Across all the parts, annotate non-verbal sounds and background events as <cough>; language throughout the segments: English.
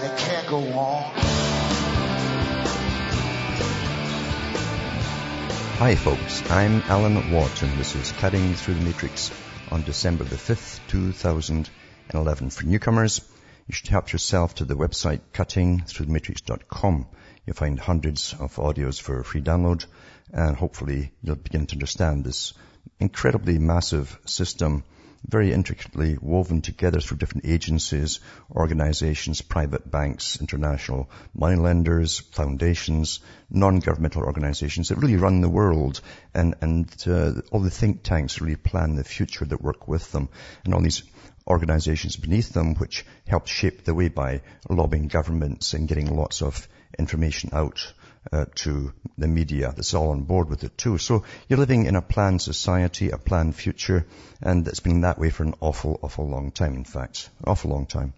and it can't go on. Hi folks, I'm Alan Watt and this is Cutting Through the Matrix on December the 5th, 2011. For newcomers, you should help yourself to the website cuttingthroughthematrix.com. You'll find hundreds of audios for free download and hopefully you'll begin to understand this incredibly massive system very intricately woven together through different agencies, organizations, private banks, international moneylenders, foundations, non-governmental organizations that really run the world. And, and uh, all the think tanks really plan the future that work with them. And all these organizations beneath them which help shape the way by lobbying governments and getting lots of information out uh, to the media that's all on board with it too. So you're living in a planned society, a planned future, and it's been that way for an awful, awful long time, in fact. An awful long time.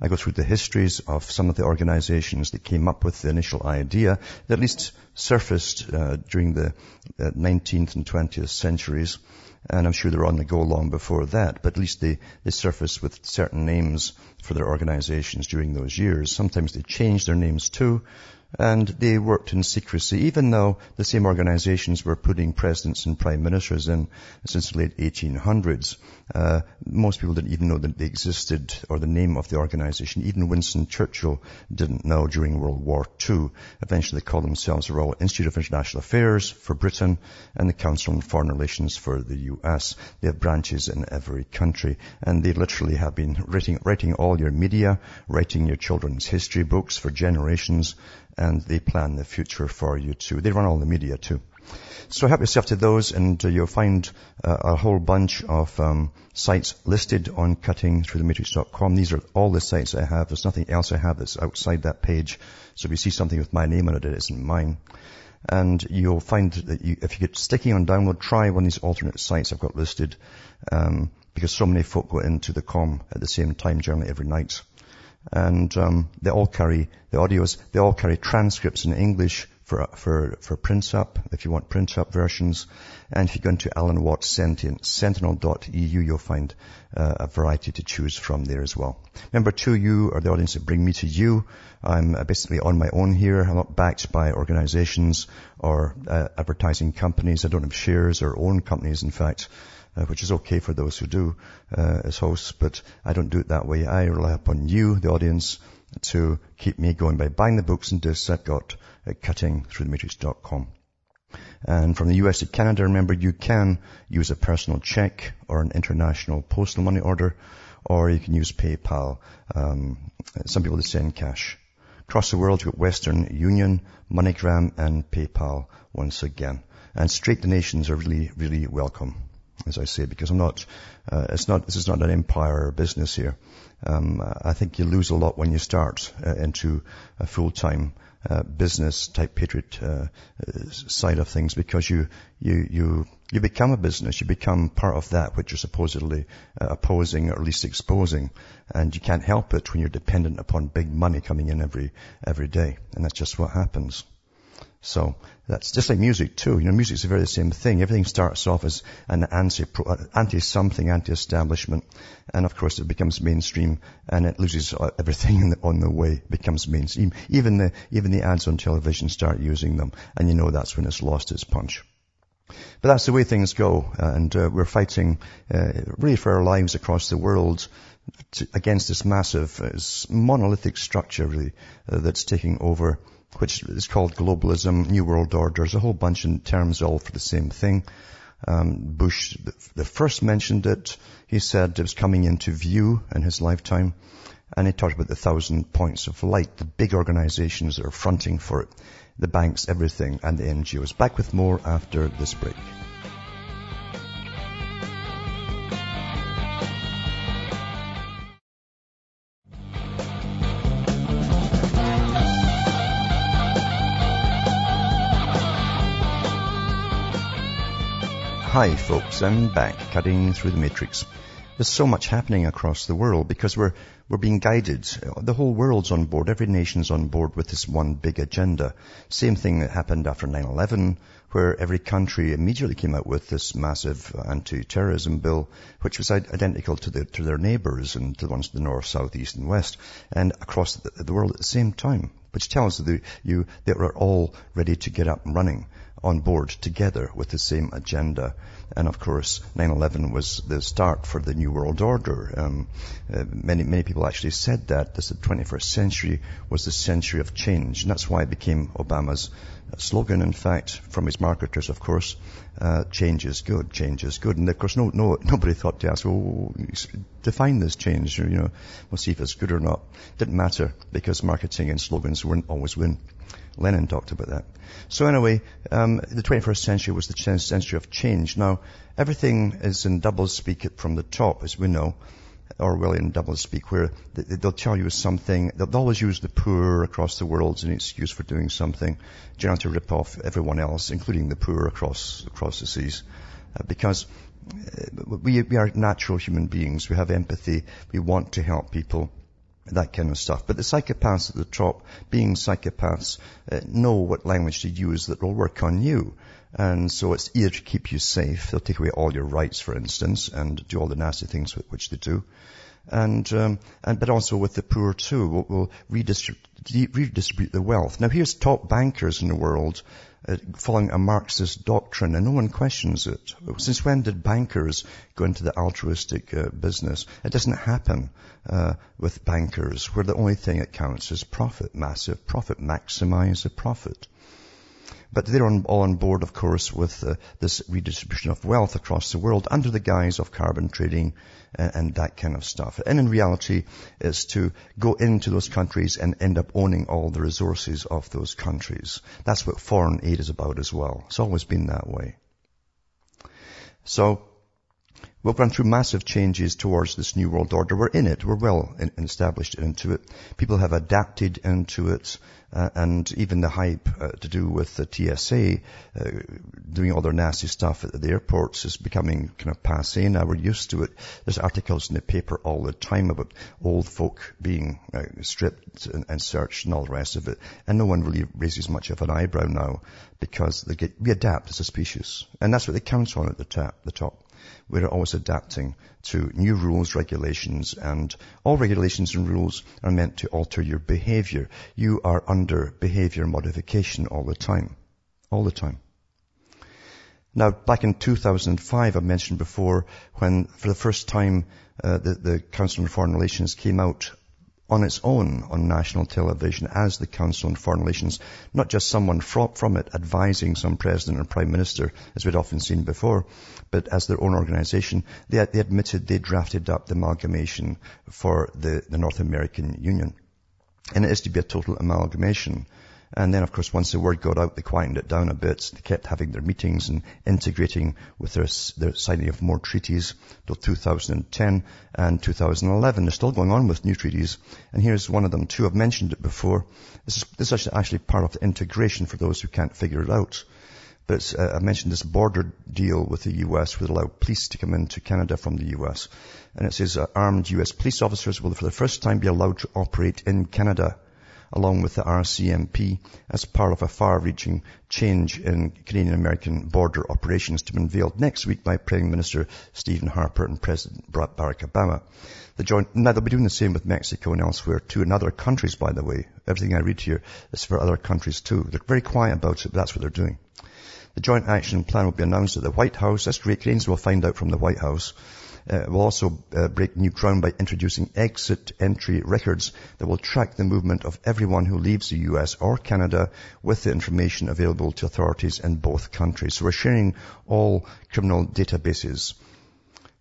I go through the histories of some of the organizations that came up with the initial idea that at least surfaced uh, during the uh, 19th and 20th centuries. And I'm sure they're on the go long before that, but at least they, they surfaced with certain names for their organizations during those years. Sometimes they changed their names too, and they worked in secrecy, even though the same organizations were putting presidents and prime ministers in since the late 1800s. Uh, most people didn't even know that they existed or the name of the organization. Even Winston Churchill didn't know during World War II. Eventually they called themselves the Royal Institute of International Affairs for Britain and the Council on Foreign Relations for the US. They have branches in every country and they literally have been writing, writing all your media, writing your children's history books for generations and they plan the future for you too. They run all the media too. So help yourself to those and uh, you'll find uh, a whole bunch of um, sites listed on cuttingthroughthematrix.com. These are all the sites I have. There's nothing else I have that's outside that page. So if you see something with my name on it, it isn't mine. And you'll find that you, if you get sticky on download, try one of these alternate sites I've got listed. Um, because so many folk go into the com at the same time generally every night and um, they all carry the audios. They all carry transcripts in English for for for print up if you want print up versions. And if you go into Alan Watts Sentinel, Sentinel.eu, you'll find uh, a variety to choose from there as well. Number two, you are the audience that bring me to you. I'm basically on my own here. I'm not backed by organizations or uh, advertising companies. I don't have shares or own companies, in fact uh, which is okay for those who do uh, as hosts, but I don't do it that way. I rely upon you, the audience, to keep me going by buying the books and discs I've got at cuttingthroughthematrix.com. And from the US to Canada, remember you can use a personal check or an international postal money order, or you can use PayPal. Um, some people just send cash. Across the world, you've got Western Union, MoneyGram, and PayPal once again. And straight donations are really, really welcome as I say, because I'm not, uh, it's not, this is not an empire business here. Um, I think you lose a lot when you start uh, into a full-time uh, business type patriot uh, side of things because you, you, you, you become a business. You become part of that which you're supposedly uh, opposing or at least exposing. And you can't help it when you're dependent upon big money coming in every, every day. And that's just what happens. So that's just like music too. You know, music's a very same thing. Everything starts off as an anti, anti something, anti-establishment, and of course it becomes mainstream, and it loses everything <laughs> on the way. It becomes mainstream. Even the even the ads on television start using them, and you know that's when it's lost its punch. But that's the way things go, and uh, we're fighting uh, really for our lives across the world to, against this massive, uh, monolithic structure really uh, that's taking over which is called globalism, New World Order. There's a whole bunch of terms all for the same thing. Um, Bush, the first mentioned it. He said it was coming into view in his lifetime. And he talked about the thousand points of light, the big organizations that are fronting for it, the banks, everything, and the NGOs. Back with more after this break. Hi folks, I'm back cutting through the matrix. There's so much happening across the world because we're, we're being guided. The whole world's on board. Every nation's on board with this one big agenda. Same thing that happened after 9-11 where every country immediately came out with this massive uh, anti-terrorism bill, which was identical to, the, to their neighbours and to the ones to the north, south, east and west, and across the, the world at the same time, which tells you that we're all ready to get up and running on board together with the same agenda. And of course, 9/11 was the start for the New World Order. Um, uh, many many people actually said that this the 21st century was the century of change, and that's why it became Obama's slogan. In fact, from his marketers, of course, uh, change is good, change is good. And of course, no, no, nobody thought to ask, well, define this change, you know, we'll see if it's good or not. Didn't matter because marketing and slogans weren't always win. Lenin talked about that. So anyway, um, the 21st century was the century of change. Now, everything is in double speak from the top, as we know, Orwellian double speak, where they'll tell you something. They'll always use the poor across the world as an excuse for doing something, generally to rip off everyone else, including the poor across across the seas, uh, because uh, we, we are natural human beings. We have empathy. We want to help people that kind of stuff. But the psychopaths at the top, being psychopaths, uh, know what language to use that will work on you. And so it's either to keep you safe, they'll take away all your rights, for instance, and do all the nasty things which they do. And, um, and but also with the poor too, we'll, we'll redistribute, redistribute the wealth. Now here's top bankers in the world uh, following a Marxist doctrine, and no one questions it. Since when did bankers go into the altruistic uh, business? It doesn't happen uh, with bankers, where the only thing that counts is profit, massive profit, maximize the profit. But they're on, all on board, of course, with uh, this redistribution of wealth across the world under the guise of carbon trading and, and, that kind of stuff. And in reality, is to go into those countries and end up owning all the resources of those countries. That's what foreign aid is about as well. It's always been that way. So, We've gone through massive changes towards this new world order. We're in it. We're well in, established into it. People have adapted into it. Uh, and even the hype uh, to do with the TSA uh, doing all their nasty stuff at the airports is becoming kind of passe now. We're used to it. There's articles in the paper all the time about old folk being uh, stripped and, and, searched and all the rest of it. And no one really raises much of an eyebrow now because they get, we adapt as a species. And that's what they count on at the, top. the top. We're always adapting to new rules, regulations, and all regulations and rules are meant to alter your behavior. You are under behavior modification all the time. All the time. Now, back in 2005, I mentioned before, when for the first time uh, the, the Council on Foreign Relations came out on its own on national television as the Council on Foreign Relations, not just someone from, it advising some president or prime minister, as we'd often seen before, but as their own organization. They, they admitted they drafted up the amalgamation for the, the North American Union. And it is to be a total amalgamation. And then, of course, once the word got out, they quietened it down a bit. They kept having their meetings and integrating with their, their signing of more treaties till 2010 and 2011. They're still going on with new treaties. And here's one of them too. I've mentioned it before. This is, this is actually part of the integration for those who can't figure it out. But uh, I mentioned this border deal with the U.S. would allow police to come into Canada from the U.S. And it says uh, armed U.S. police officers will for the first time be allowed to operate in Canada along with the RCMP as part of a far-reaching change in Canadian American border operations to be unveiled next week by Prime Minister Stephen Harper and President Barack Obama. The joint, now they'll be doing the same with Mexico and elsewhere too, and other countries by the way. Everything I read here is for other countries too. They're very quiet about it, but that's what they're doing. The joint action plan will be announced at the White House. That's great. Canadians will find out from the White House uh, will also uh, break new ground by introducing exit entry records that will track the movement of everyone who leaves the US or Canada with the information available to authorities in both countries. So we're sharing all criminal databases.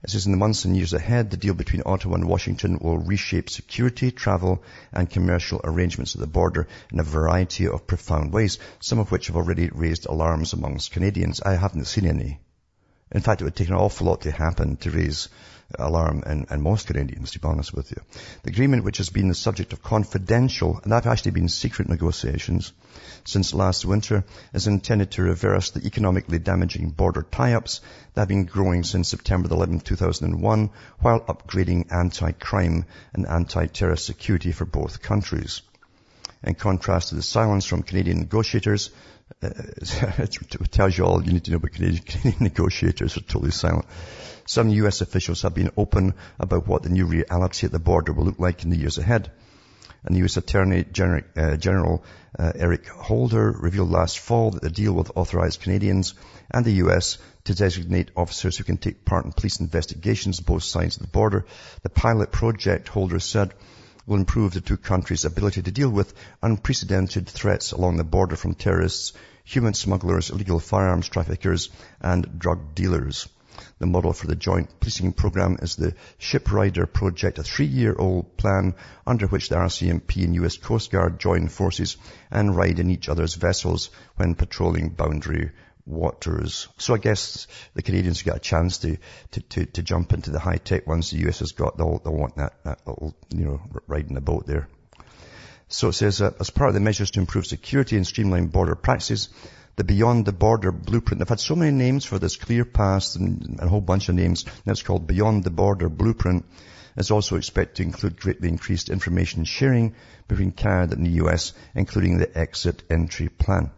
It says in the months and years ahead, the deal between Ottawa and Washington will reshape security, travel, and commercial arrangements at the border in a variety of profound ways, some of which have already raised alarms amongst Canadians. I haven't seen any In fact, it would take an awful lot to happen to raise alarm in, in most Canadians, to be honest with you. The agreement, which has been the subject of confidential, and have actually been secret negotiations since last winter, is intended to reverse the economically damaging border tie-ups that have been growing since September 11, 2001, while upgrading anti-crime and anti-terror security for both countries. In contrast to the silence from Canadian negotiators, uh, <laughs> it tells you all you need to know about Canadian, Canadian negotiators are totally silent. Some US officials have been open about what the new reality at the border will look like in the years ahead. And the U.S. Attorney General, uh, General uh, Eric Holder revealed last fall that the deal will authorize Canadians and the U.S. to designate officers who can take part in police investigations both sides of the border. The pilot project, Holder said, will improve the two countries' ability to deal with unprecedented threats along the border from terrorists, human smugglers, illegal firearms traffickers, and drug dealers. The model for the joint policing program is the Shiprider project, a three-year-old plan under which the RCMP and US Coast Guard join forces and ride in each other's vessels when patrolling boundary waters. So I guess the Canadians get a chance to, to, to, to jump into the high-tech ones the US has got. They'll, they'll want that, that little, you know, riding the boat there. So it says, uh, as part of the measures to improve security and streamline border practices, the Beyond the Border Blueprint. They've had so many names for this, Clear Pass and a whole bunch of names. It's called Beyond the Border Blueprint. It's also expected to include greatly increased information sharing between Canada and the US, including the exit entry plan.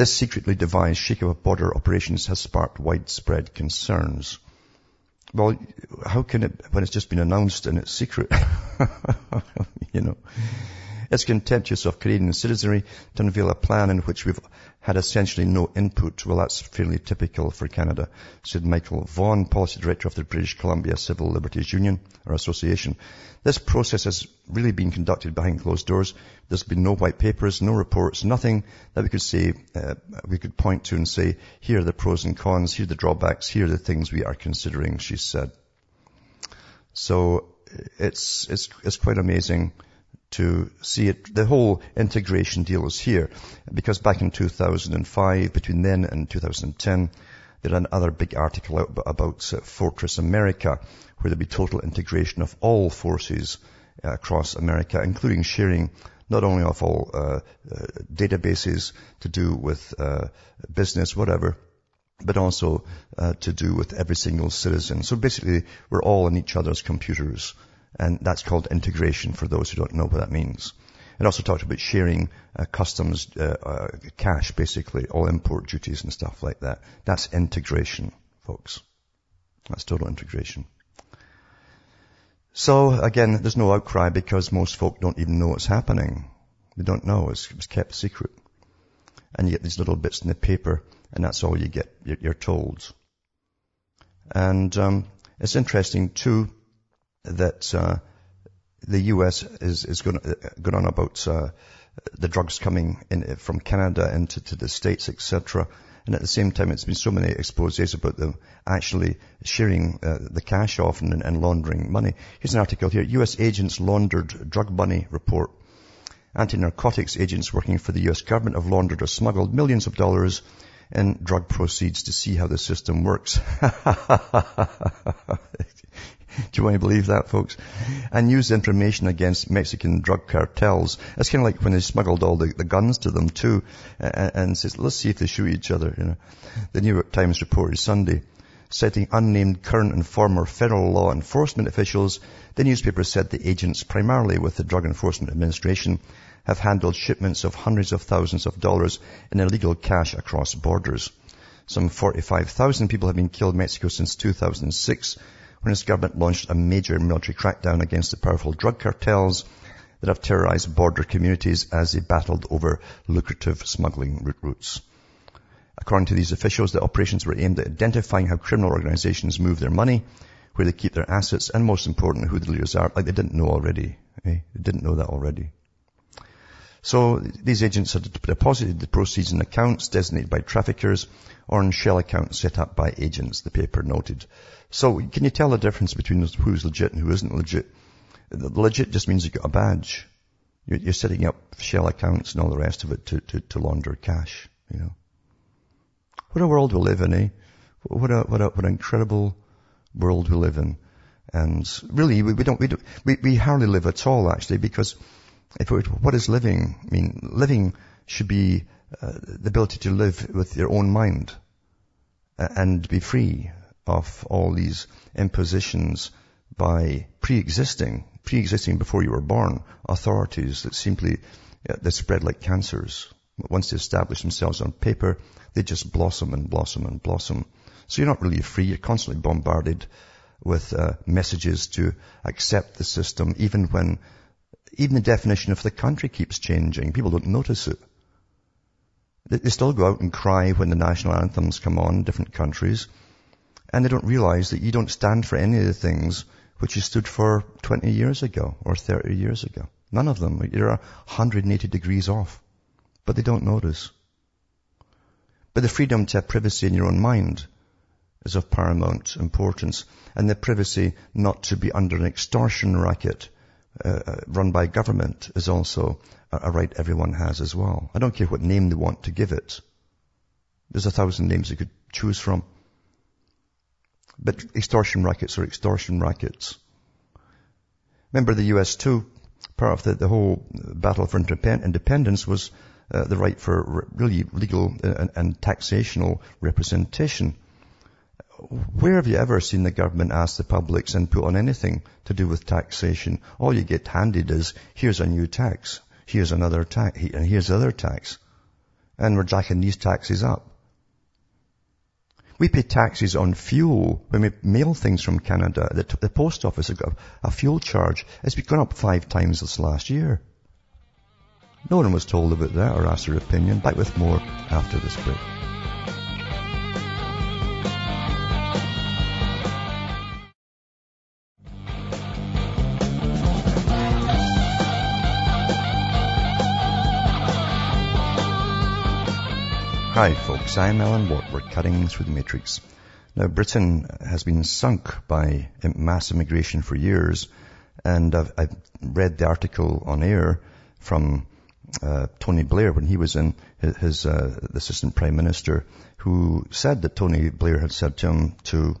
This secretly devised shake-up of border operations has sparked widespread concerns. Well, how can it, when it's just been announced and it's secret? <laughs> you know. It's contemptuous of Canadian citizenry to unveil a plan in which we've had essentially no input. Well, that's fairly typical for Canada, said Micheal Vonn, Policy Director of the British Columbia Civil Liberties Union or Association. This process has really been conducted behind closed doors. There's been no white papers, no reports, nothing that we could say, uh, we could point to and say, here are the pros and cons, here are the drawbacks, here are the things we are considering, she said. So it's, it's, it's quite amazing to see it. The whole integration deal is here because back in 2005, between then and 2010, there had another big article out about uh, Fortress America, where there'd be total integration of all forces uh, across America, including sharing not only of all uh, uh, databases to do with business, whatever, but also to do with every single citizen. So basically, we're all in each other's computers. And that's called integration for those who don't know what that means. It also talked about sharing uh, customs uh, uh, cash, basically, all import duties and stuff like that. That's integration, folks. That's total integration. So again, there's no outcry because most folk don't even know what's happening. They don't know. It's, it's kept secret. And you get these little bits in the paper, and that's all you get. You're, you're told. And um, it's interesting too that uh, the U.S. is, is going, uh, going on about uh, the drugs coming in from Canada into to the States, etc. And at the same time, it's been so many exposes about them actually sharing uh, the cash off and, and, laundering money. Here's an article here. U.S. agents laundered drug money report. Anti-narcotics agents working for the U.S. government have laundered or smuggled millions of dollars in drug proceeds to see how the system works. <laughs> Do you want to believe that, folks? And use information against Mexican drug cartels. It's kind of like when they smuggled all the, the guns to them too, and, and says, let's see if they shoot each other. You know, the New York Times reported Sunday, citing unnamed current and former federal law enforcement officials, the newspaper said the agents, primarily with the Drug Enforcement Administration, have handled shipments of hundreds of thousands of dollars in illegal cash across borders. Some 45,000 people have been killed in Mexico since 2006 when his government launched a major military crackdown against the powerful drug cartels that have terrorized border communities as they battled over lucrative smuggling routes. According to these officials, the operations were aimed at identifying how criminal organizations move their money, where they keep their assets, and most importantly, who the leaders are, like they didn't know already. Eh? They didn't know that already. So these agents had deposited the proceeds in accounts designated by traffickers or in shell accounts set up by agents, the paper noted. So can you tell the difference between who's legit and who isn't legit? Legit just means you've got a badge. You're, you're setting up shell accounts and all the rest of it to, to, to launder cash, you know. What a world we live in, eh? What a, what a, what an incredible world we live in. And really, we, we don't, we, don't we, we hardly live at all actually because if it, what is living? I mean, living should be uh, the ability to live with your own mind uh, and be free of all these impositions by pre-existing, pre-existing before you were born, authorities that simply, uh, they spread like cancers. Once they establish themselves on paper, they just blossom and blossom and blossom. So you're not really free. You're constantly bombarded with uh, messages to accept the system, even when, even the definition of the country keeps changing. People don't notice it. They still go out and cry when the national anthems come on different countries, and they don't realize that you don't stand for any of the things which you stood for 20 years ago or 30 years ago. None of them. You're 180 degrees off. But they don't notice. But the freedom to have privacy in your own mind is of paramount importance. And the privacy not to be under an extortion racket uh, uh, run by government is also a, right everyone has as well. I don't care what name they want to give it. There's a thousand names you could choose from. But extortion rackets are extortion rackets. Remember the US too, part of the, the whole battle for independence was uh, the right for really legal uh, and, and taxational representation. Where have you ever seen the government ask the public's input on anything to do with taxation? All you get handed is, here's a new tax, here's another tax, and here's other tax. And we're jacking these taxes up. We pay taxes on fuel when we mail things from Canada. The, the post office has got a fuel charge. It's gone up five times this last year. No one was told about that or asked their opinion. Back with more after this break. Hi folks, I'm Alan Watt. We're cutting through the matrix. Now Britain has been sunk by mass immigration for years and I've, I've read the article on air from uh, Tony Blair when he was in his, his uh, assistant prime minister who said that Tony Blair had said to him to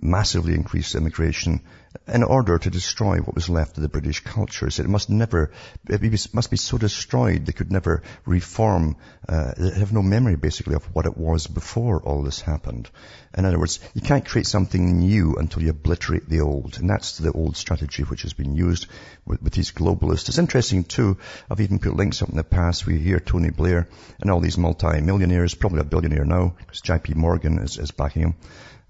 massively increase immigration in order to destroy what was left of the British culture. It must never, it must be so destroyed they could never reform, uh, they have no memory basically of what it was before all this happened. In other words, you can't create something new until you obliterate the old. And that's the old strategy which has been used with, with these globalists. It's interesting too, I've even put links up in the past. We hear Tony Blair and all these multi-millionaires, probably a billionaire now, because JP Morgan is, is backing him.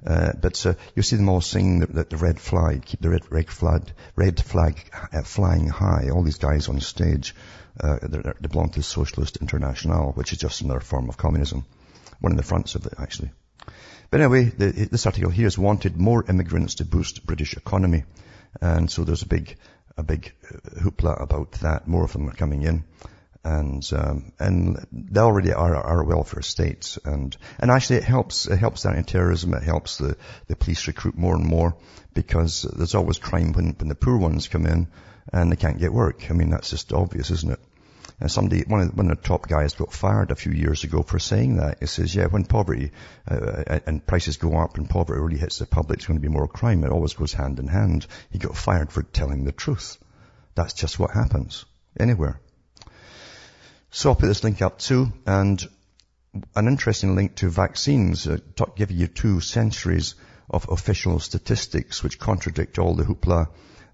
Uh, but uh, you see them all singing the, the, red flag, keep the red, red flag, red flag uh, flying high. All these guys on stage, uh, they belong to the Socialist International, which is just another form of communism. One of the fronts of it, actually. But anyway, the, this article here has wanted more immigrants to boost British economy. And so there's a big, a big uh, hoopla about that. More of them are coming in and um, and they already are a welfare state, and and actually it helps it helps anti-terrorism. It helps the the police recruit more and more because there's always crime when when the poor ones come in and they can't get work. I mean that's just obvious, isn't it? And somebody, one of, the, one of the top guys got fired a few years ago for saying that. He says, yeah, when poverty uh, and prices go up and poverty really hits the public, it's going to be more crime. It always goes hand in hand. He got fired for telling the truth. That's just what happens anywhere. So I'll put this link up too, and an interesting link to vaccines, uh, giving you two centuries of official statistics which contradict all the hoopla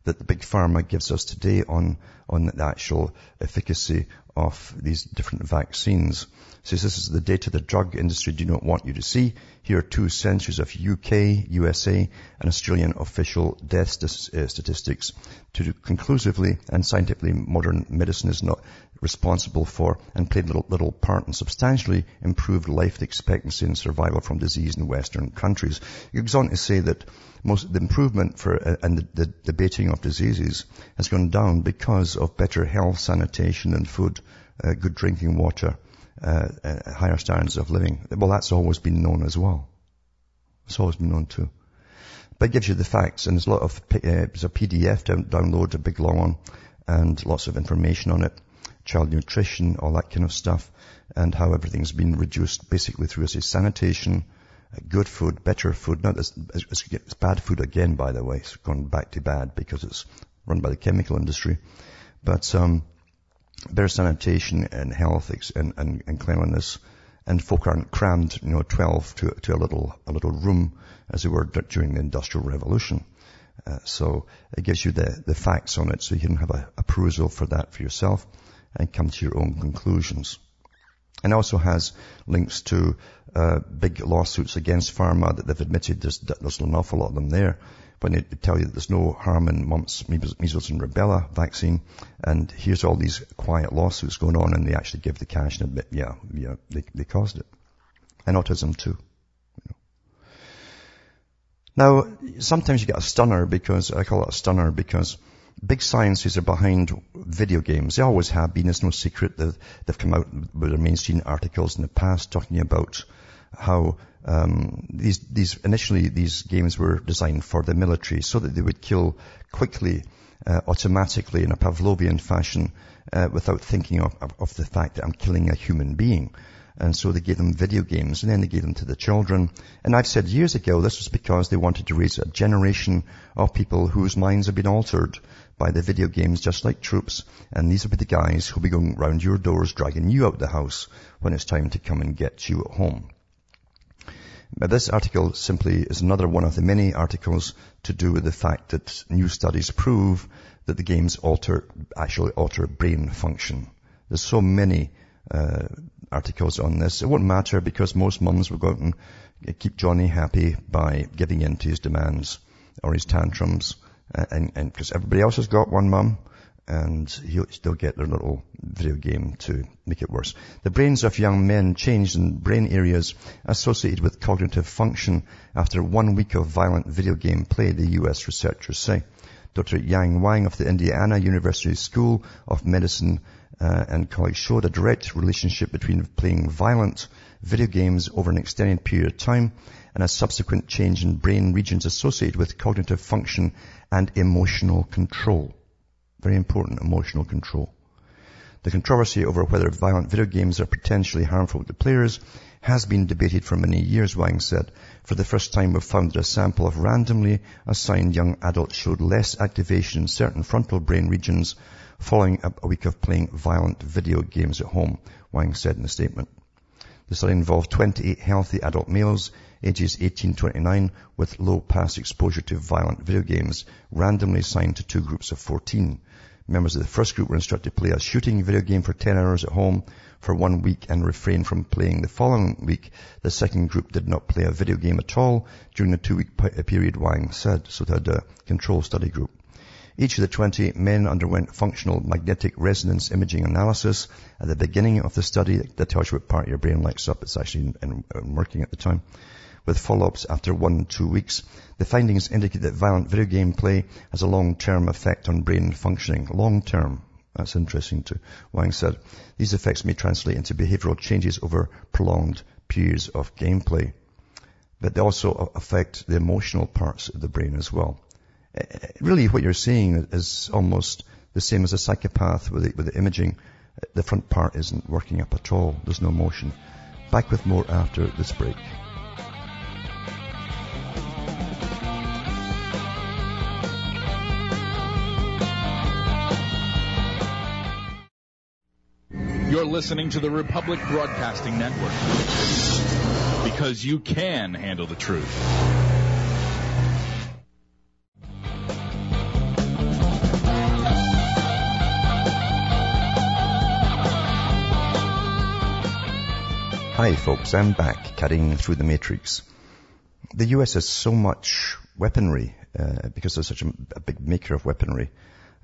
that the big pharma gives us today on, on the actual efficacy of these different vaccines. Says this is the data the drug industry do not want you to see. Here are two centuries of UK, USA, and Australian official death uh, statistics. To conclusively and scientifically modern medicine is not responsible for and played little, little part in substantially improved life expectancy and survival from disease in Western countries. It goes on to say that most the improvement for uh, and the, the debating of diseases has gone down because of better health, sanitation, and food, uh, good drinking water, uh, uh, higher standards of living. Well, that's always been known as well. It's always been known too. But it gives you the facts, and there's a lot of uh, there's a PDF down, download, a big long one, and lots of information on it child nutrition, all that kind of stuff, and how everything's been reduced basically through, say, sanitation, good food, better food. Not as, it's, it's bad food again, by the way. It's gone back to bad because it's run by the chemical industry. But um, better sanitation and health and, and, and cleanliness, and folk aren't crammed, you know, 12 to, to a little a little room as they were during the Industrial Revolution. Uh, so it gives you the, the facts on it so you can have a, a perusal for that for yourself and come to your own conclusions. And also has links to uh, big lawsuits against pharma that they've admitted there's, there's an awful lot of them there. But they tell you that there's no harm in mumps, measles and rubella vaccine. And here's all these quiet lawsuits going on and they actually give the cash and admit, yeah, yeah, they, they caused it. And autism too. Now, sometimes you get a stunner because, I call it a stunner because big sciences are behind video games. They always have been. It's no secret that they've come out with their mainstream articles in the past talking about how um, these, these initially these games were designed for the military so that they would kill quickly, uh, automatically in a Pavlovian fashion, uh, without thinking of, of, of the fact that I'm killing a human being. And so they gave them video games and then they gave them to the children. And I've said years ago this was because they wanted to raise a generation of people whose minds have been altered by the video games just like troops. And these will be the guys who'll be going round your doors dragging you out the house when it's time to come and get you at home. But this article simply is another one of the many articles to do with the fact that new studies prove that the games alter, actually alter brain function. There's so many uh, articles on this. It won't matter because most mums will go out and keep Johnny happy by giving in to his demands or his tantrums. Uh, and because everybody else has got one mum and he'll still get their little video game to make it worse. The brains of young men changed in brain areas associated with cognitive function after one week of violent video game play, the US researchers say. Dr. Yang Wang of the Indiana University School of Medicine uh, and colleagues showed a direct relationship between playing violent video games over an extended period of time and a subsequent change in brain regions associated with cognitive function and emotional control. Very important, emotional control. The controversy over whether violent video games are potentially harmful to players has been debated for many years, Wang said. For the first time, we've found that a sample of randomly assigned young adults showed less activation in certain frontal brain regions following a week of playing violent video games at home, Wang said in a statement. The study involved 28 healthy adult males, ages 18 to 29, with low past exposure to violent video games, randomly assigned to two groups of 14. Members of the first group were instructed to play a shooting video game for 10 hours at home for one week and refrain from playing the following week. The second group did not play a video game at all during the two-week period, Wang said. So they had a control study group. Each of the 20 men underwent functional magnetic resonance imaging analysis at the beginning of the study. That tells you what part of your brain lights up. It's actually in, in working at the time. With follow-ups after one two weeks. The findings indicate that violent video game play has a long-term effect on brain functioning. Long-term. That's interesting too. Wang said, these effects may translate into behavioral changes over prolonged periods of gameplay. But they also affect the emotional parts of the brain as well uh, uh, really what you're seeing is almost the same as a psychopath with the, with the imaging. Uh, the front part isn't working up at all. There's no motion. Back with more after this break. Listening to the Republic Broadcasting Network because you can handle the truth. Hi folks, I'm back cutting through the matrix. The US has so much weaponry, uh, because they're such a, a, big maker of weaponry.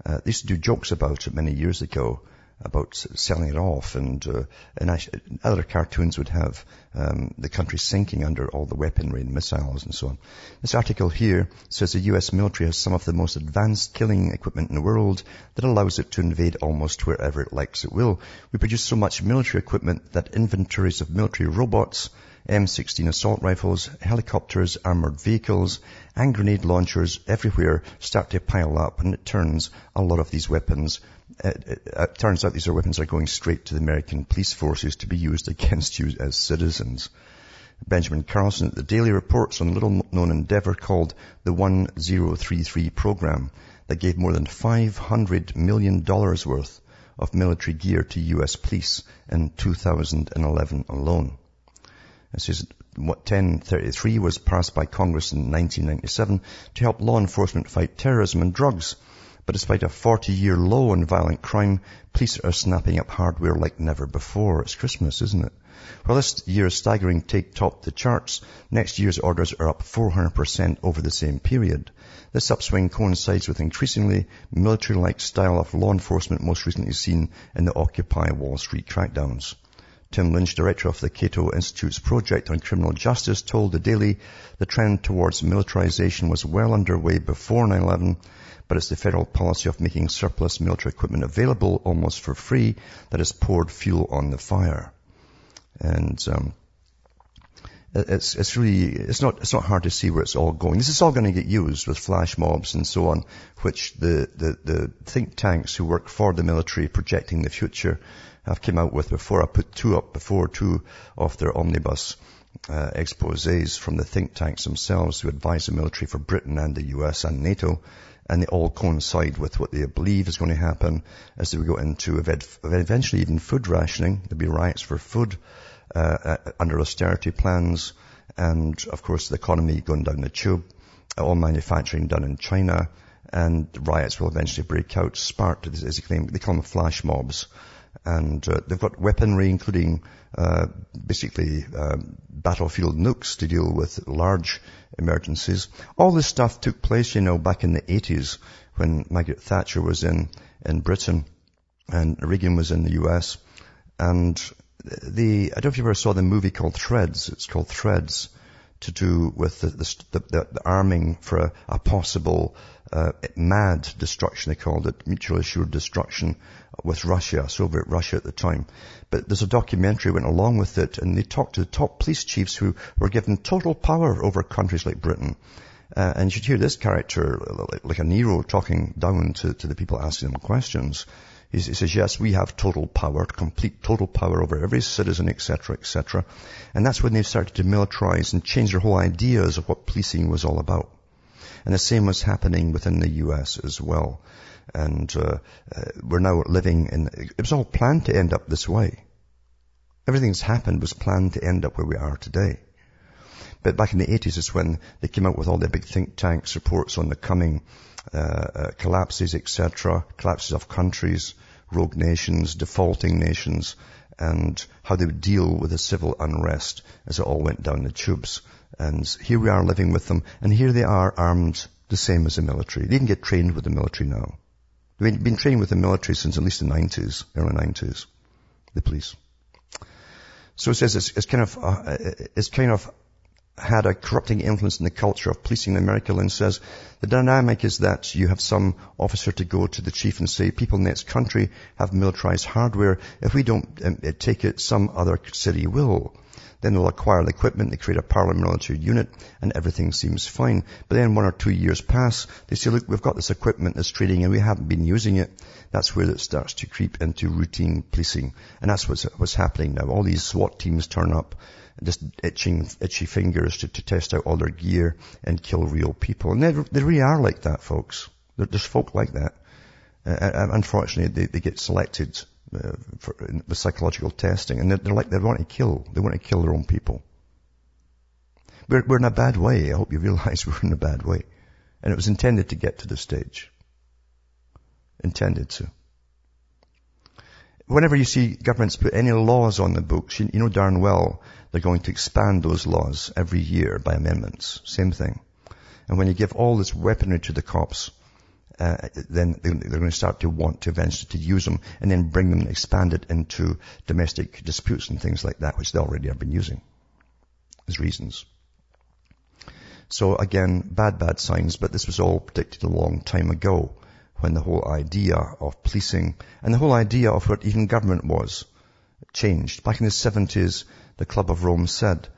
Uh, they used to do jokes about it many years ago about selling it off and, uh, and other cartoons would have um, the country sinking under all the weaponry and missiles and so on. This article here says the US military has some of the most advanced killing equipment in the world that allows it to invade almost wherever it likes it will. We produce so much military equipment that inventories of military robots, M16 assault rifles, helicopters, armored vehicles, and grenade launchers everywhere start to pile up and it turns a lot of these weapons it, it, turns out these are weapons are going straight to the American police forces to be used against you as citizens. Benjamin Carlson at the Daily reports on a little known endeavor called the 1033 program that gave more than $500 million worth of military gear to U.S. police in 2011 alone. This is what 1033 was passed by Congress in 1997 to help law enforcement fight terrorism and drugs. But despite a 40-year low in violent crime, police are snapping up hardware like never before. It's Christmas, isn't it? While this year's staggering take topped the charts, next year's orders are up 400% over the same period. This upswing coincides with increasingly military-like style of law enforcement most recently seen in the Occupy Wall Street crackdowns. Tim Lynch, director of the Cato Institute's Project on Criminal Justice, told the Daily the trend towards militarization was well underway before 9-11, but it's the federal policy of making surplus military equipment available almost for free that has poured fuel on the fire. And um, it's it's really it's not it's not hard to see where it's all going. This is all going to get used with flash mobs and so on, which the, the, the think tanks who work for the military projecting the future have came out with before. I put two up before, two of their omnibus uh, exposés from the think tanks themselves who advise the military for Britain and the US and NATO. And they all coincide with what they believe is going to happen as they go into eventually even food rationing. There'll be riots for food uh, uh, under austerity plans, and of course the economy going down the tube, all manufacturing done in China, and riots will eventually break out, sparked, as they claim, they call them flash mobs. And uh, they've got weaponry, including uh, basically um, battlefield nukes to deal with large emergencies. All this stuff took place, you know, back in the 80s when Margaret Thatcher was in, in Britain and Reagan was in the US. And the, I don't know if you ever saw the movie called Threads. It's called Threads to do with the, the, the, the arming for a, a possible uh, mad destruction, they called it, mutual assured destruction with Russia, Soviet Russia at the time. But there's a documentary went along with it, and they talked to the top police chiefs who were given total power over countries like Britain. Uh, and you should hear this character, like, like a Nero, talking down to, to the people asking him questions. He, says, yes, we have total power, complete total power over every citizen, etc., etc. And that's when they started to militarize and change their whole ideas of what policing was all about. And the same was happening within the U.S. as well. And uh, uh, we're now living in, it was all planned to end up this way. Everything that's happened was planned to end up where we are today. But back in the 80s is when they came out with all the big think tanks reports on the coming uh, uh, collapses, etc., collapses of countries, rogue nations, defaulting nations, and how they would deal with the civil unrest as it all went down the tubes. And here we are living with them, and here they are armed the same as the military. They didn't get trained with the military now. They've been trained with the military since at least the 90s, early 90s, the police. So it says it's, it's kind of, uh, it's kind of had a corrupting influence in the culture of policing in America and says the dynamic is that you have some officer to go to the chief and say, people in this country have militarized hardware. If we don't um, take it, some other city will. Then they'll acquire the equipment, they create a paramilitary unit, and everything seems fine. But then one or two years pass, they say, look, we've got this equipment that's trading and we haven't been using it. That's where it starts to creep into routine policing. And that's what's, what's happening now. All these SWAT teams turn up just itching, itchy fingers to, to test out all their gear and kill real people. And they, they really are like that, folks. There's folk like that. Uh, unfortunately, they, they get selected uh, for, psychological testing, and they're, they're, like they want to kill. They want to kill their own people. We're, we're in a bad way. I hope you realize <laughs> we're in a bad way, and it was intended to get to this stage. Intended to whenever you see governments put any laws on the books, you know darn well they're going to expand those laws every year by amendments. Same thing. And when you give all this weaponry to the cops, uh, then they're going to start to want to to use them and then bring them and expand it into domestic disputes and things like that, which they already have been using as reasons. So again, bad, bad signs, but this was all predicted a long time ago when the whole idea of policing and the whole idea of what even government was changed. Back in the 70s, the Club of Rome said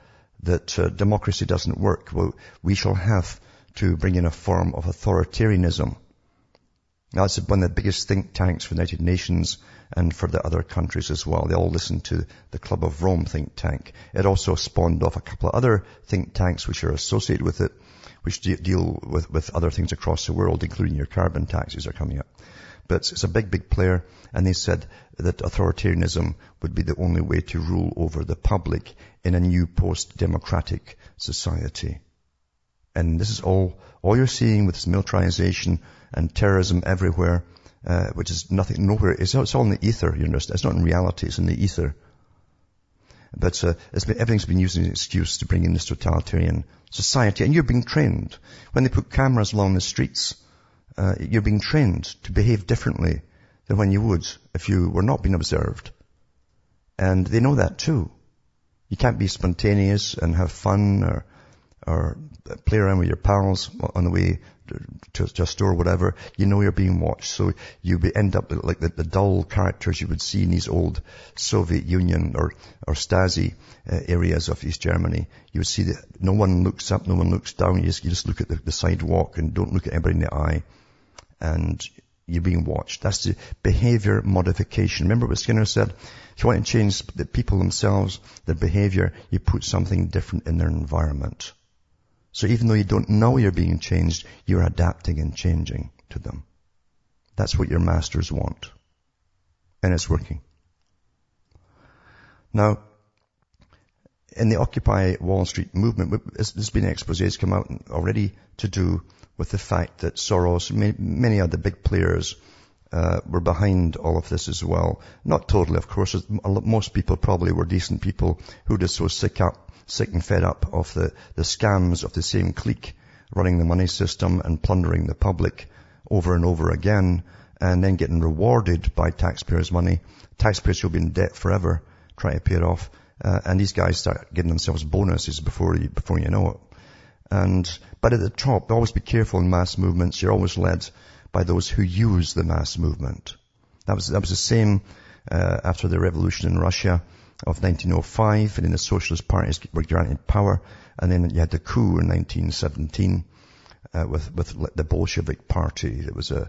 that uh, democracy doesn't work. Well, we shall have to bring in a form of authoritarianism. It's one of the biggest think tanks for the United Nations and for the other countries as well. They all listen to the Club of Rome think tank. It also spawned off a couple of other think tanks which are associated with it, which de- deal with, with other things across the world, including your carbon taxes are coming up. But it's a big, big player, and they said that authoritarianism would be the only way to rule over the public in a new post-democratic society. And this is all, all you're seeing with this militarization and terrorism everywhere, uh, which is nothing, nowhere, it's, it's all in the ether, you understand? It's not in reality, it's in the ether. But uh, been, everything's been used as an excuse to bring in this totalitarian society, and you're being trained. When they put cameras along the streets, uh, you're being trained to behave differently than when you would if you were not being observed. And they know that too. You can't be spontaneous and have fun or, or play around with your pals on the way to, to a store or whatever. You know you're being watched. So you end up like the, the dull characters you would see in these old Soviet Union or, or Stasi uh, areas of East Germany. You would see that no one looks up, no one looks down. You just, you just look at the, the sidewalk and don't look at anybody in the eye. And you're being watched. That's the behavior modification. Remember what Skinner said? If you want to change the people themselves, their behavior, you put something different in their environment. So even though you don't know you're being changed, you're adapting and changing to them. That's what your masters want. And it's working. Now, in the Occupy Wall Street movement, there's been exposés come out already to do with the fact that Soros, many other big players, uh, were behind all of this as well. Not totally, of course. Most people probably were decent people who just so sick up, sick and fed up of the, the scams of the same clique running the money system and plundering the public over and over again and then getting rewarded by taxpayers' money. Taxpayers who'll be in debt forever trying to pay it off. Uh, and these guys start getting themselves bonuses before you, before you know it. And, but at the top, always be careful in mass movements. You're always led by those who use the mass movement. That was, that was the same uh, after the revolution in Russia of 1905, and then the socialist parties were granted power, and then you had the coup in 1917 uh, with with the Bolshevik Party. It was a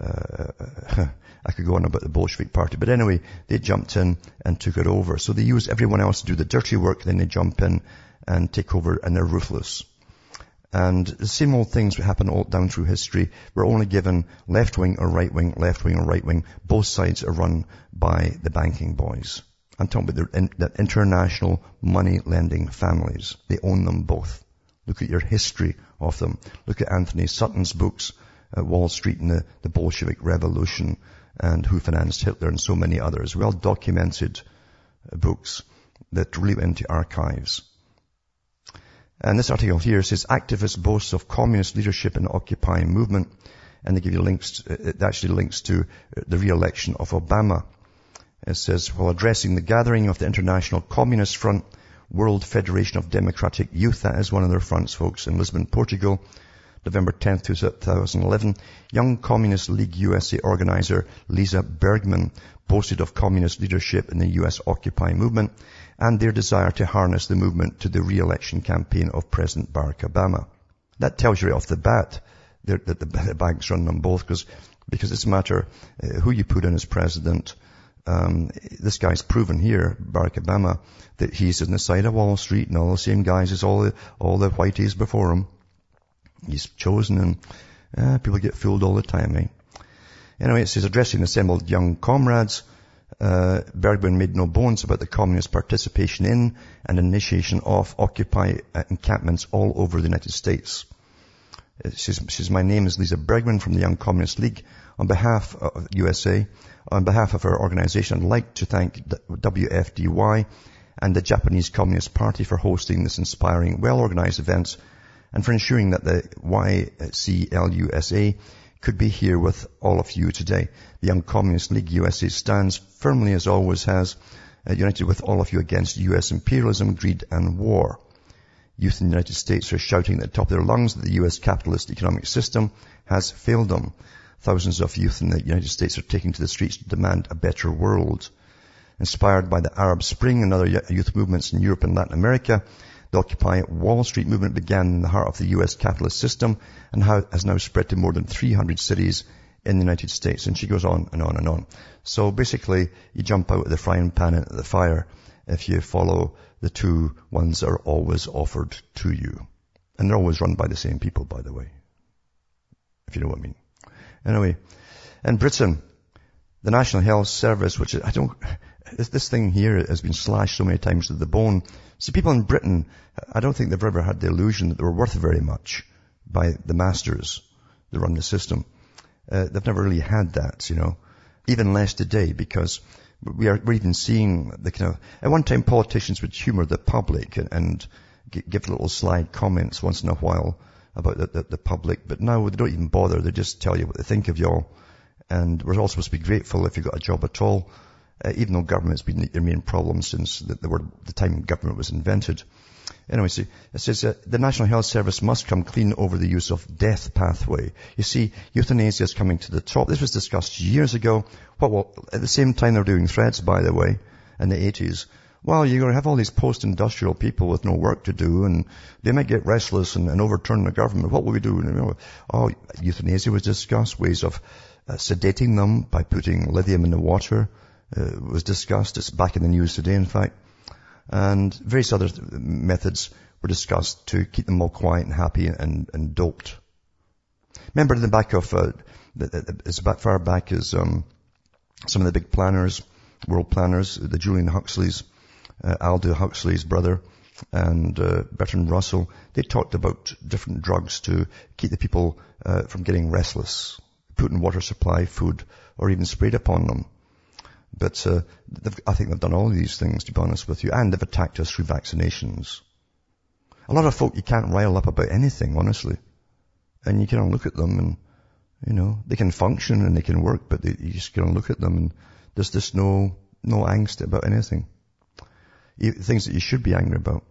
uh, <laughs> I could go on about the Bolshevik Party, but anyway, they jumped in and took it over. So they use everyone else to do the dirty work, then they jump in and take over, and they're ruthless. And the same old things happen all down through history. We're only given left wing or right wing, left wing or right wing. Both sides are run by the banking boys. I'm talking about the, the international money lending families. They own them both. Look at your history of them. Look at Antony Sutton's books, uh, Wall Street and the, the Bolshevik Revolution and Who Financed Hitler and so many others. Well documented uh, books that really went into archives. And this article here says activists boast of communist leadership in the Occupy movement. And they give you links, uh, uh, it actually links to uh, the re-election of Obama. It says, while addressing the gathering of the International Communist Front, World Federation of Democratic Youth, that is one of their fronts, folks, in Lisbon, Portugal, November 10th, 2011, Young Communist League USA organizer Lisa Bergman boasted of communist leadership in the US Occupy movement and their desire to harness the movement to the re-election campaign of President Barack Obama. That tells you right off the bat that the, bank's running on both because, because it's a matter uh, who you put in as president. Um, this guy's proven here, Barack Obama, that he's on the side of Wall Street and all the same guys as all the, all the whiteys before him. He's chosen and uh, people get fooled all the time, eh? Anyway, it says addressing assembled young comrades, uh, Bergman made no bones about the communist participation in and initiation of Occupy encampments all over the United States. She says, my name is Lisa Bergman from the Young Communist League. On behalf of USA, on behalf of our organization, I'd like to thank WFDY and the Japanese Communist Party for hosting this inspiring, well-organized event and for ensuring that the YCLUSA could be here with all of you today. The Young Communist League USA stands firmly as always has, uh, united with all of you against US imperialism, greed and war. Youth in the United States are shouting at the top of their lungs that the US capitalist economic system has failed them. Thousands of youth in the United States are taking to the streets to demand a better world. Inspired by the Arab Spring and other youth movements in Europe and Latin America, the Occupy Wall Street movement began in the heart of the US capitalist system and has now spread to more than 300 cities in the United States. And she goes on and on and on. So basically, you jump out of the frying pan into the fire if you follow the two ones that are always offered to you. And they're always run by the same people, by the way. If you know what I mean. Anyway, in Britain, the National Health Service, which I don't, this, this thing here has been slashed so many times to the bone. See, people in Britain, I don't think they've ever had the illusion that they were worth very much by the masters that run the system. Uh, they've never really had that, you know. Even less today because we are, we're even seeing the kind of, at one time politicians would humor the public and, and give little slide comments once in a while about the, the, the, public, but now they don't even bother. They just tell you what they think of y'all. And we're all supposed to be grateful if you got a job at all, uh, even though government's been their main problem since the, the, word, the time government was invented. Anyway, see, it says uh, the National Health Service must come clean over the use of death pathway. You see, euthanasia is coming to the top. This was discussed years ago. What, well, at the same time they're doing threads, by the way, in the 80s. Well, you're going to have all these post-industrial people with no work to do, and they might get restless and, and overturn the government. What will we do? Oh, euthanasia was discussed, ways of uh, sedating them by putting lithium in the water uh, was discussed. It's back in the news today, in fact and various other methods were discussed to keep them all quiet and happy and, and doped. Remember in the back of, uh, as far back as um, some of the big planners, world planners, the Julian Huxley's, uh, Aldous Huxley's brother, and uh, Bertrand Russell, they talked about different drugs to keep the people uh, from getting restless, put in water supply, food, or even sprayed upon them. But uh, I think they've done all these things, to be honest with you, and they've attacked us through vaccinations. A lot of folk you can't rile up about anything, honestly. And you can look at them and, you know, they can function and they can work, but they, you just can look at them and there's just no, no angst about anything. Things that you should be angry about.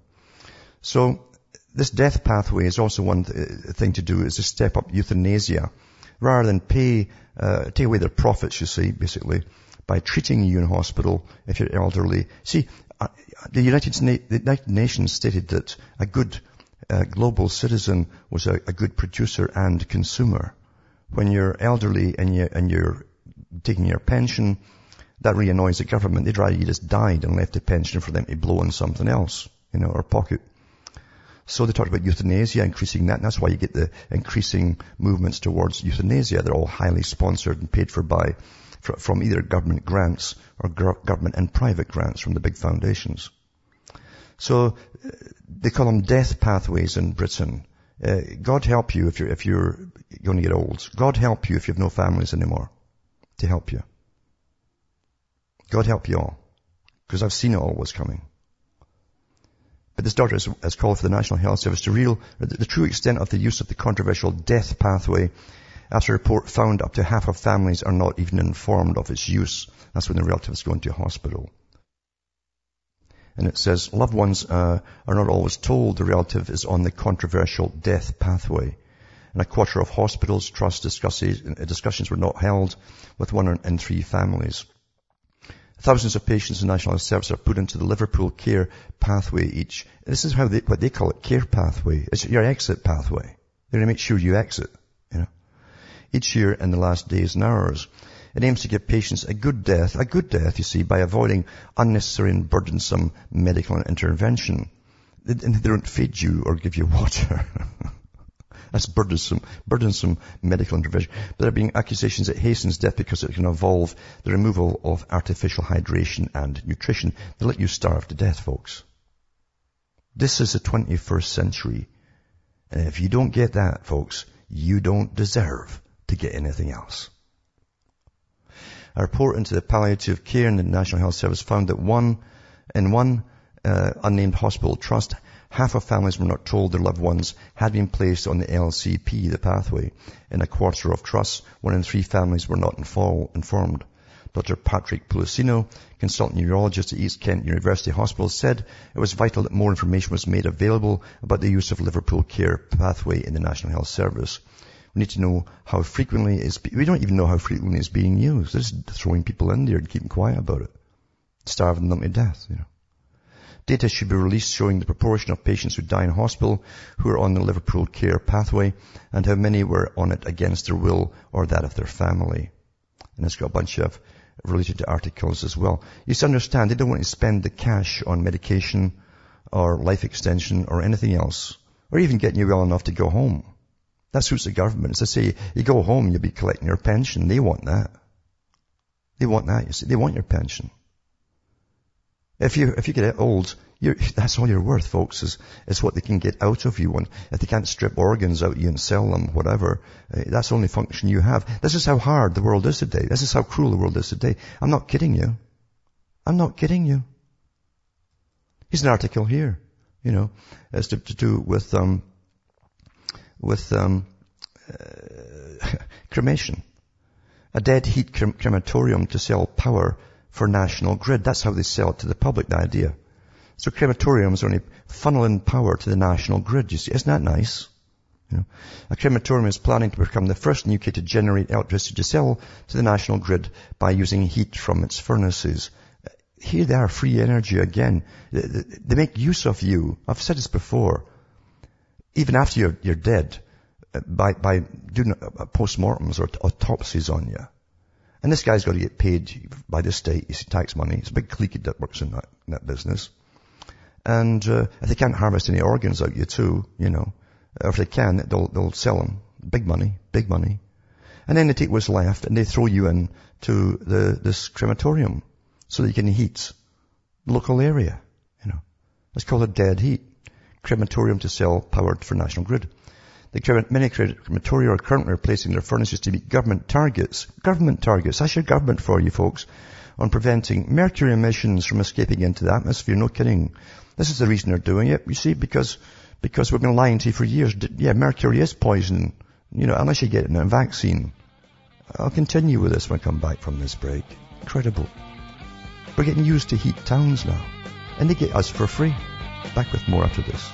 So, this death pathway is also one th- thing to do, is to step up euthanasia. Rather than pay, uh, take away their profits, you see, basically, by treating you in hospital if you're elderly. See, uh, the United, Na- the United Nations stated that a good uh, global citizen was a, a, good producer and consumer. When you're elderly and, you, and you're taking your pension, that really annoys the government. They'd rather you just died and left a pension for them to blow on something else, you know, or pocket. So they talked about euthanasia, increasing that, and that's why you get the increasing movements towards euthanasia. They're all highly sponsored and paid for by from either government grants or government and private grants from the big foundations. So uh, they call them death pathways in Britain. Uh, God help you if you're, if you're going to get old. God help you if you have no families anymore to help you. God help you all. Because I've seen it all was coming. But this doctor has, has, called for the National Health Service to reveal the, the true extent of the use of the controversial death pathway after a report found up to half of families are not even informed of its use. That's when the relatives go into hospital. And it says loved ones uh, are not always told the relative is on the controversial death pathway. And a quarter of hospitals trust discussions were not held with one in three families. Thousands of patients in National Health Service are put into the Liverpool care pathway each. This is how they, what they call it, care pathway. It's your exit pathway. They're going to make sure you exit, each year in the last days and hours. It aims to give patients a good death, a good death, you see, by avoiding unnecessary and burdensome medical intervention. They, they don't feed you or give you <laughs> water. That's burdensome, burdensome medical intervention. But there are being accusations it hastens death because it can involve the removal of artificial hydration and nutrition. They let you starve to death, folks. This is the 21st century. And if you don't get that, folks, you don't deserve to get anything else. A report into the palliative care in the National Health Service found that one, in one uh, unnamed hospital trust, half of families were not told their loved ones had been placed on the LCP, the pathway. In a quarter of trusts, one in three families were not informed. Dr. Patrick Pullicino, consultant neurologist at East Kent University Hospital, said it was vital that more information was made available about the use of Liverpool Care pathway in the National Health Service. We need to know how frequently it's, we don't even know how frequently it's being used. They're just throwing people in there and keeping quiet about it. Starving them to death, you know. Data should be released showing the proportion of patients who die in hospital who are on the Liverpool care pathway and how many were on it against their will or that of their family. And it's got a bunch of related articles as well. You should understand they don't want to spend the cash on medication or life extension or anything else, or even getting you well enough to go home. That suits the government. As I say, you go home, you'll be collecting your pension. They want that. They want that, you see. They want your pension. If you, if you get old, that's all you're worth, folks, is, is what they can get out of you. And if they can't strip organs out of you and sell them, whatever, uh, that's the only function you have. This is how hard the world is today. This is how cruel the world is today. I'm not kidding you. I'm not kidding you. Here's an article here, you know, as to, to do with, um, with, um, uh, cremation. A dead heat crematorium to sell power for national grid. That's how they sell it to the public, the idea. So crematoriums are only funneling power to the national grid, you see. Isn't that nice? You know, a crematorium is planning to become the first in UK to generate electricity to sell to the national grid by using heat from its furnaces. Here they are, free energy again. They make use of you. I've said this before. Even after you're, you're dead, uh, by, by doing post-mortems or autopsies on you. And this guy's got to get paid by the state. It's tax money. It's a big clique that works in that, in that business. And uh, if they can't harvest any organs out you too, you know, or if they can, they'll, they'll sell them. Big money, big money. And then they take what's left and they throw you in to the, this crematorium so that you can heat the local area, you know. It's called a dead heat. Crematorium to sell powered for national grid. The many crematoria are currently replacing their furnaces to meet government targets. Government targets. That's your government for you folks. On preventing mercury emissions from escaping into the atmosphere. No kidding. This is the reason they're doing it. You see, because, because we've been lying to you for years. Yeah, mercury is poison. You know, unless you get a vaccine. I'll continue with this when I come back from this break. Incredible. We're getting used to heat towns now. And they get us for free. Back with more after this.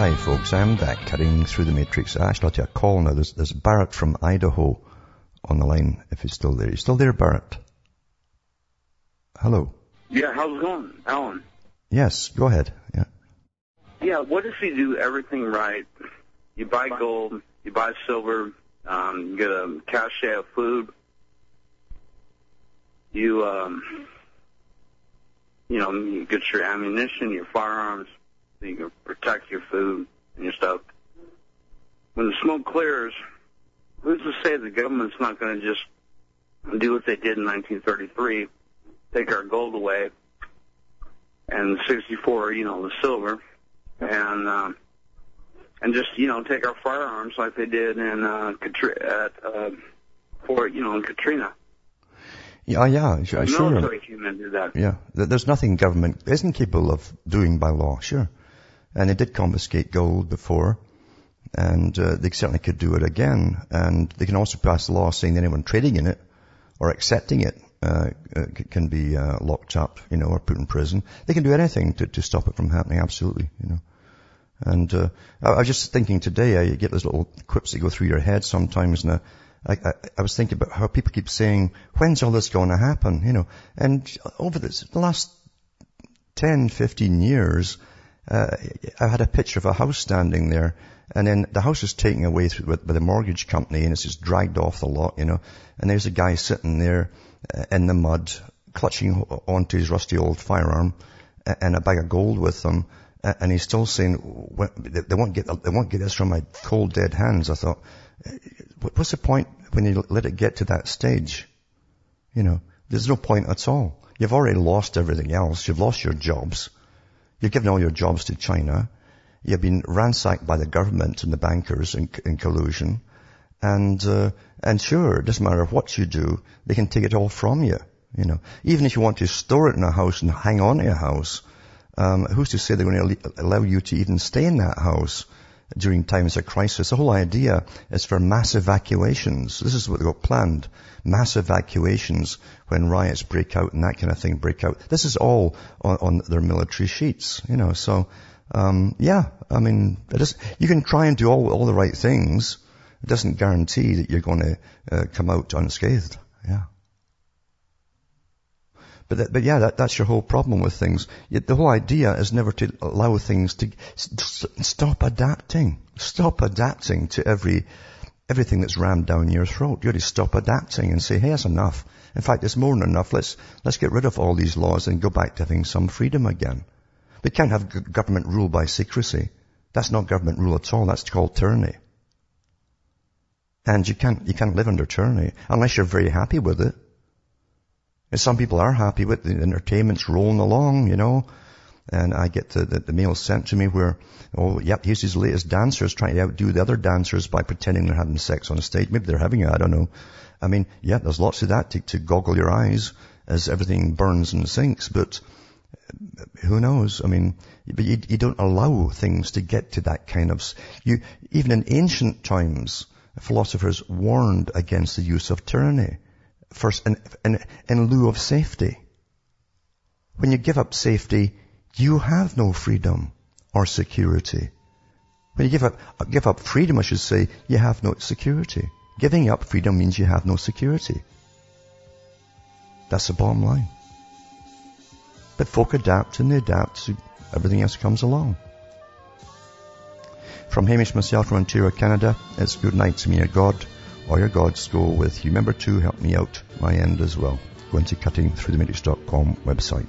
Hi folks, I'm back cutting through the matrix. I actually got a call now. There's, there's Barrett from Idaho on the line, if he's still there. You still there, Barrett? Hello. Yeah, how's it going, Alan? Yes, go ahead. Yeah. Yeah, what if you do everything right? You buy gold, you buy silver, um, you get a cache of food, you, um, you know, you get your ammunition, your firearms, so you can protect your food and your stuff. When the smoke clears, who's to say the government's not going to just do what they did in 1933, take our gold away, and 64, you know, the silver, and uh, and just you know take our firearms like they did in uh, at uh, for you know in Katrina. Yeah, yeah, sure. Military came in do that. Yeah, there's nothing government isn't capable of doing by law. Sure. And they did confiscate gold before, and uh, they certainly could do it again. And they can also pass a law saying that anyone trading in it or accepting it uh, uh can be uh, locked up, you know, or put in prison. They can do anything to, to stop it from happening. Absolutely, you know. And uh, I, I was just thinking today, I get those little quips that go through your head sometimes, and I, I, I, was thinking about how people keep saying, when's all this going to happen? You know, and over this, the last 10, 15 years, uh, I had a picture of a house standing there, and then the house is taken away through, by the mortgage company, and it's just dragged off the lot, you know. And there's a guy sitting there uh, in the mud, clutching onto his rusty old firearm, and a bag of gold with him, and he's still saying, "They won't get, they won't get this from my cold dead hands." I thought, uh, what's the point when you let it get to that stage? You know, there's no point at all. You've already lost everything else. You've lost your jobs. You've given all your jobs to China. You've been ransacked by the government and the bankers in, in collusion. And, uh, and sure, it doesn't matter what you do, they can take it all from you. You know, even if you want to store it in a house and hang on to a house, um, who's to say they're going to allow you to even stay in that house during times of crisis? The whole idea is for mass evacuations. This is what they've got planned mass evacuations when riots break out and that kind of thing break out. This is all on, on their military sheets, you know. So, um, yeah, I mean, you can try and do all, all the right things, It doesn't guarantee that you're going to uh, come out unscathed. Yeah. But, that, but yeah, that, that's your whole problem with things. The whole idea is never to allow things to stop adapting. Stop adapting to every everything that's rammed down your throat. You ought to stop adapting and say, hey, that's enough. In fact, it's more than enough. Let's, let's get rid of all these laws and go back to having some freedom again. We can't have government rule by secrecy. That's not government rule at all. That's called tyranny. And you can't, you can't live under tyranny unless you're very happy with it. And some people are happy with the entertainment's rolling along, you know. And I get the, the, the mail sent to me where, oh, yep, here's his latest dancers trying to outdo the other dancers by pretending they're having sex on a stage. Maybe they're having it, I don't know. I mean, yeah, there's lots of that to, to goggle your eyes as everything burns and sinks, but uh, who knows? I mean, but you, you don't allow things to get to that kind of, you, even in ancient times, philosophers warned against the use of tyranny first in, in, in lieu of safety. When you give up safety, you have no freedom or security. When you give up, give up freedom, I should say, you have no security. Giving up freedom means you have no security. That's the bottom line. But folk adapt and they adapt to everything else comes along. From Hamish myself from Ontario, Canada, it's good night to me, God, or your gods go with you. Remember to help me out my end as well. Go into cuttingthroughthematrix.com website.